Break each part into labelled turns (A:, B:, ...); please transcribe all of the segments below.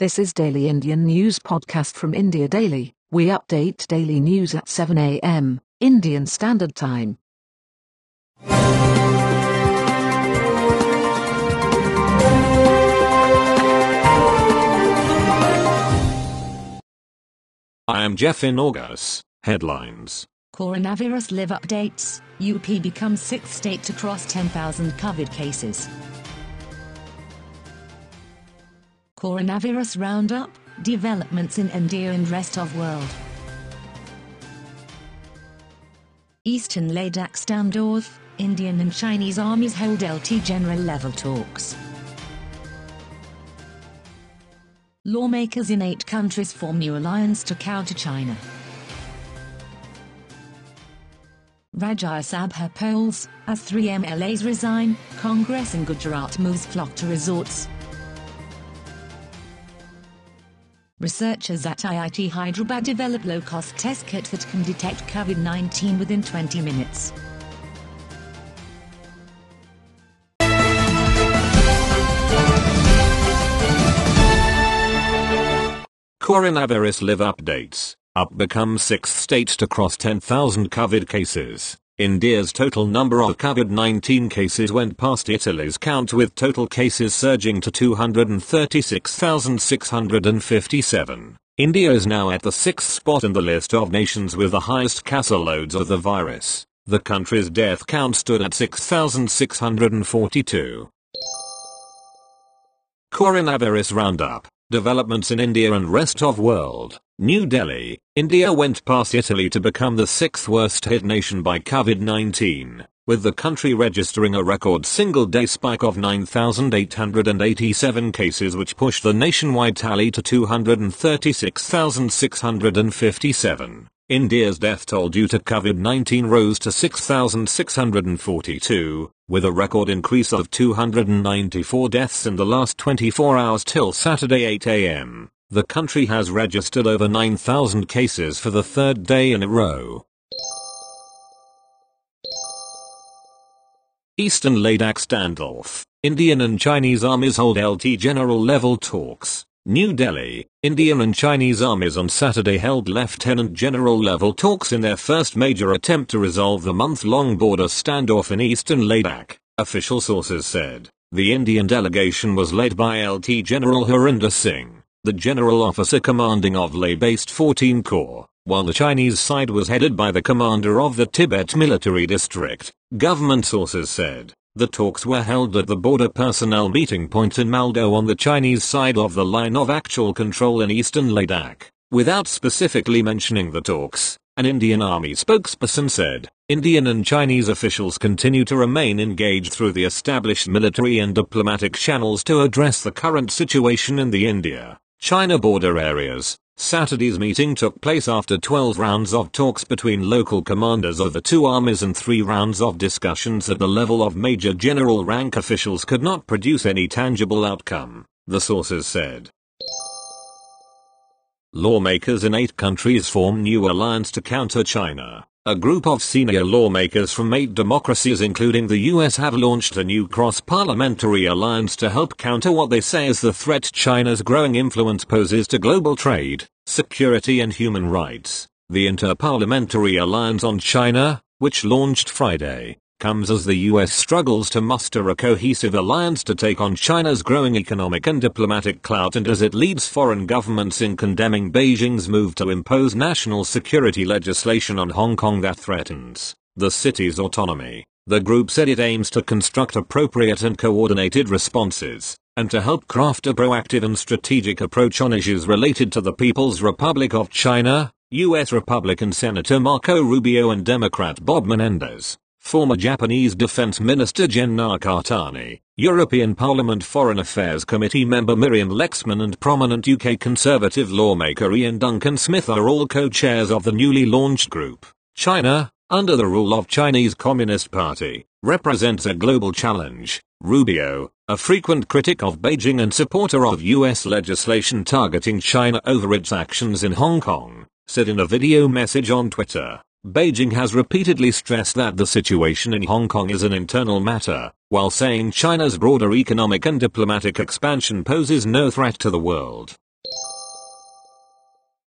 A: This is Daily Indian News Podcast from India Daily. We update daily news at 7 a.m. Indian Standard Time.
B: I am Jeff in August. Headlines.
C: Coronavirus live updates. UP becomes sixth state to cross 10,000 COVID cases. Coronavirus roundup. Developments in India and rest of world. Eastern Ladakh standoff. Indian and Chinese armies hold LT general level talks. Lawmakers in eight countries form new alliance to counter China. Rajya Sabha polls, as three MLAs resign, Congress in Gujarat moves flock to resorts. Researchers at IIT Hyderabad develop low-cost test kit that can detect COVID-19 within 20 minutes.
B: Coronavirus live updates. Up becomes sixth state to cross 10,000 COVID cases. India's total number of COVID-19 cases went past Italy's count with total cases surging to 236,657. India is now at the sixth spot in the list of nations with the highest caseloads of the virus. The country's death count stood at 6,642. Coronavirus Roundup Developments in India and rest of world. New Delhi, India went past Italy to become the sixth worst hit nation by COVID-19, with the country registering a record single-day spike of 9,887 cases which pushed the nationwide tally to 236,657. India's death toll due to COVID-19 rose to 6,642, with a record increase of 294 deaths in the last 24 hours till Saturday 8 am. The country has registered over 9,000 cases for the third day in a row. Eastern Ladakh standoff. Indian and Chinese armies hold LT general level talks. New Delhi, Indian and Chinese armies on Saturday held Lieutenant General level talks in their first major attempt to resolve the month-long border standoff in eastern Ladakh, official sources said. The Indian delegation was led by LT General Harinder Singh, the general officer commanding of Leh-based 14 Corps, while the Chinese side was headed by the commander of the Tibet military district, government sources said. The talks were held at the border personnel meeting point in Moldo on the Chinese side of the line of actual control in eastern Ladakh. Without specifically mentioning the talks, an Indian army spokesperson said, Indian and Chinese officials continue to remain engaged through the established military and diplomatic channels to address the current situation in the India-China border areas. Saturday's meeting took place after 12 rounds of talks between local commanders of the two armies and three rounds of discussions at the level of major general rank officials could not produce any tangible outcome, the sources said. Lawmakers in eight countries form new alliance to counter China. A group of senior lawmakers from eight democracies including the US have launched a new cross-parliamentary alliance to help counter what they say is the threat China's growing influence poses to global trade, security and human rights. The Interparliamentary Alliance on China, which launched Friday, comes as the US struggles to muster a cohesive alliance to take on China's growing economic and diplomatic clout and as it leads foreign governments in condemning Beijing's move to impose national security legislation on Hong Kong that threatens the city's autonomy. The group said it aims to construct appropriate and coordinated responses, and to help craft a proactive and strategic approach on issues related to the People's Republic of China, U.S. Republican Senator Marco Rubio and Democrat Bob Menendez former Japanese Defense Minister Gen Nakatani, European Parliament Foreign Affairs Committee member Miriam Lexmann and prominent UK Conservative lawmaker Iain Duncan Smith are all co-chairs of the newly launched group. China, under the rule of Chinese Communist Party, represents a global challenge. Rubio, a frequent critic of Beijing and supporter of US legislation targeting China over its actions in Hong Kong, said in a video message on Twitter. Beijing has repeatedly stressed that the situation in Hong Kong is an internal matter, while saying China's broader economic and diplomatic expansion poses no threat to the world.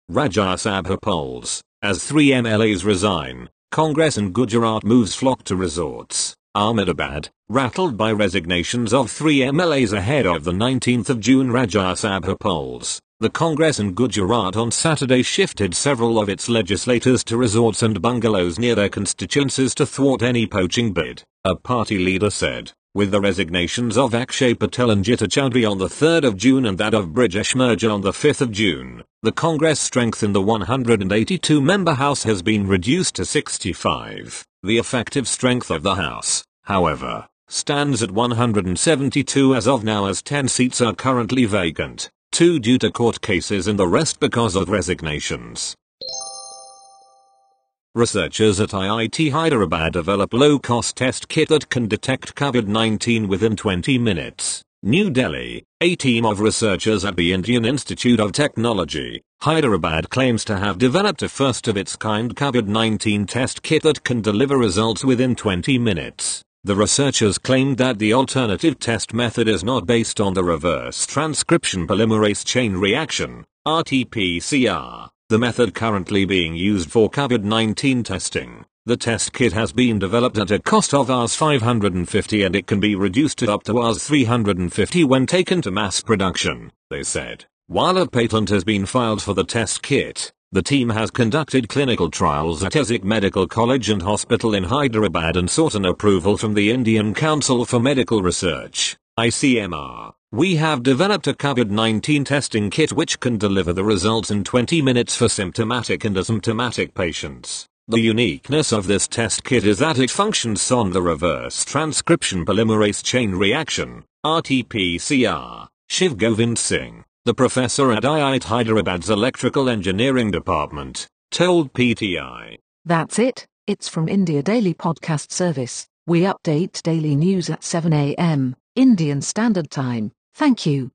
B: Rajya Sabha polls, as three MLAs resign, Congress and Gujarat moves flock to resorts. Ahmedabad, rattled by resignations of three MLAs ahead of the 19th of June Rajya Sabha polls. The Congress in Gujarat on Saturday shifted several of its legislators to resorts and bungalows near their constituencies to thwart any poaching bid, a party leader said. With the resignations of Akshay Patel and Jitu Chaudhari on the 3rd of June and that of Brijesh Merja on the 5th of June, the Congress strength in the 182-member House has been reduced to 65. The effective strength of the House, however, stands at 172 as of now as 10 seats are currently vacant, two due to court cases and the rest because of resignations. Researchers at IIT Hyderabad develop low-cost test kit that can detect COVID-19 within 20 minutes. New Delhi, a team of researchers at the Indian Institute of Technology, Hyderabad claims to have developed a first-of-its-kind COVID-19 test kit that can deliver results within 20 minutes. The researchers claimed that the alternative test method is not based on the reverse transcription polymerase chain reaction, RT-PCR, the method currently being used for COVID-19 testing. The test kit has been developed at a cost of Rs 550 and it can be reduced to up to Rs 350 when taken to mass production, they said. While a patent has been filed for the test kit, the team has conducted clinical trials at ESIC Medical College and Hospital in Hyderabad and sought an approval from the Indian Council for Medical Research, ICMR. We have developed a COVID-19 testing kit which can deliver the results in 20 minutes for symptomatic and asymptomatic patients. The uniqueness of this test kit is that it functions on the reverse transcription polymerase chain reaction, RT-PCR. Shiv Govind Singh, the professor at IIT Hyderabad's Electrical Engineering Department, told PTI.
A: That's it, it's from India Daily Podcast Service. We update daily news at 7 a.m. Indian Standard Time. Thank you.